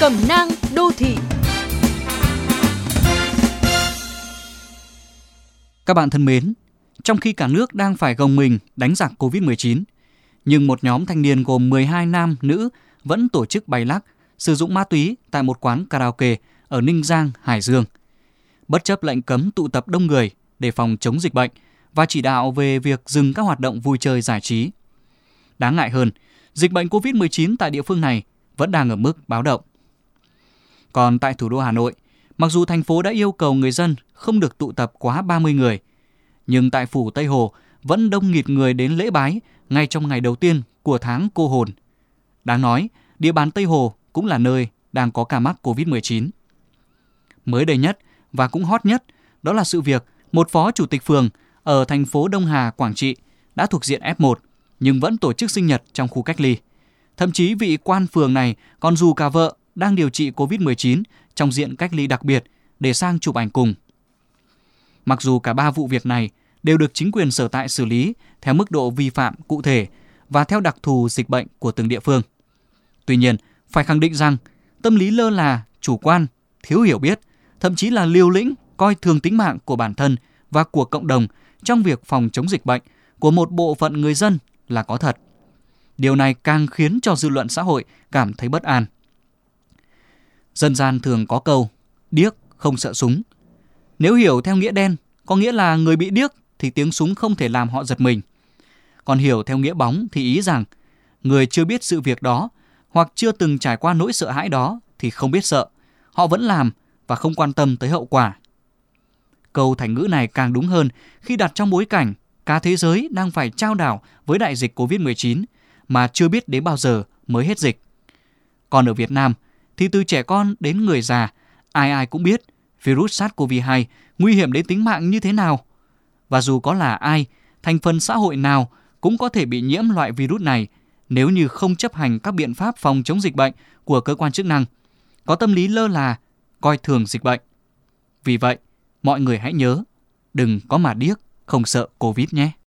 Cẩm nang đô thị Các bạn thân mến, trong khi cả nước đang phải gồng mình đánh giặc Covid-19, nhưng một nhóm thanh niên gồm 12 nam, nữ vẫn tổ chức bay lắc, sử dụng ma túy tại một quán karaoke ở Ninh Giang, Hải Dương. Bất chấp lệnh cấm tụ tập đông người để phòng chống dịch bệnh và chỉ đạo về việc dừng các hoạt động vui chơi giải trí. Đáng ngại hơn, dịch bệnh COVID-19 tại địa phương này vẫn đang ở mức báo động. Còn tại thủ đô Hà Nội, mặc dù thành phố đã yêu cầu người dân không được tụ tập quá 30 người, nhưng tại phủ Tây Hồ vẫn đông nghịt người đến lễ bái ngay trong ngày đầu tiên của tháng cô hồn. Đáng nói, địa bàn Tây Hồ cũng là nơi đang có ca mắc COVID-19. Mới đây nhất và cũng hot nhất đó là sự việc một phó chủ tịch phường ở thành phố Đông Hà, Quảng Trị đã thuộc diện F1 nhưng vẫn tổ chức sinh nhật trong khu cách ly. Thậm chí vị quan phường này còn dù cả vợ đang điều trị COVID-19 trong diện cách ly đặc biệt để sang chụp ảnh cùng. Mặc dù cả ba vụ việc này đều được chính quyền sở tại xử lý theo mức độ vi phạm cụ thể và theo đặc thù dịch bệnh của từng địa phương. Tuy nhiên, phải khẳng định rằng tâm lý lơ là, chủ quan, thiếu hiểu biết, thậm chí là liều lĩnh coi thường tính mạng của bản thân và của cộng đồng trong việc phòng chống dịch bệnh của một bộ phận người dân là có thật. Điều này càng khiến cho dư luận xã hội cảm thấy bất an. Dân gian thường có câu, điếc không sợ súng. Nếu hiểu theo nghĩa đen, có nghĩa là người bị điếc thì tiếng súng không thể làm họ giật mình. Còn hiểu theo nghĩa bóng thì ý rằng người chưa biết sự việc đó hoặc chưa từng trải qua nỗi sợ hãi đó thì không biết sợ. Họ vẫn làm và không quan tâm tới hậu quả. Câu thành ngữ này càng đúng hơn khi đặt trong bối cảnh cả thế giới đang phải trao đảo với đại dịch COVID-19 mà chưa biết đến bao giờ mới hết dịch. Còn ở Việt Nam thì từ trẻ con đến người già, ai ai cũng biết virus SARS-CoV-2 nguy hiểm đến tính mạng như thế nào. Và dù có là ai, thành phần xã hội nào cũng có thể bị nhiễm loại virus này nếu như không chấp hành các biện pháp phòng chống dịch bệnh của cơ quan chức năng, có tâm lý lơ là, coi thường dịch bệnh. Vì vậy, mọi người hãy nhớ, đừng có mà điếc, không sợ Covid nhé.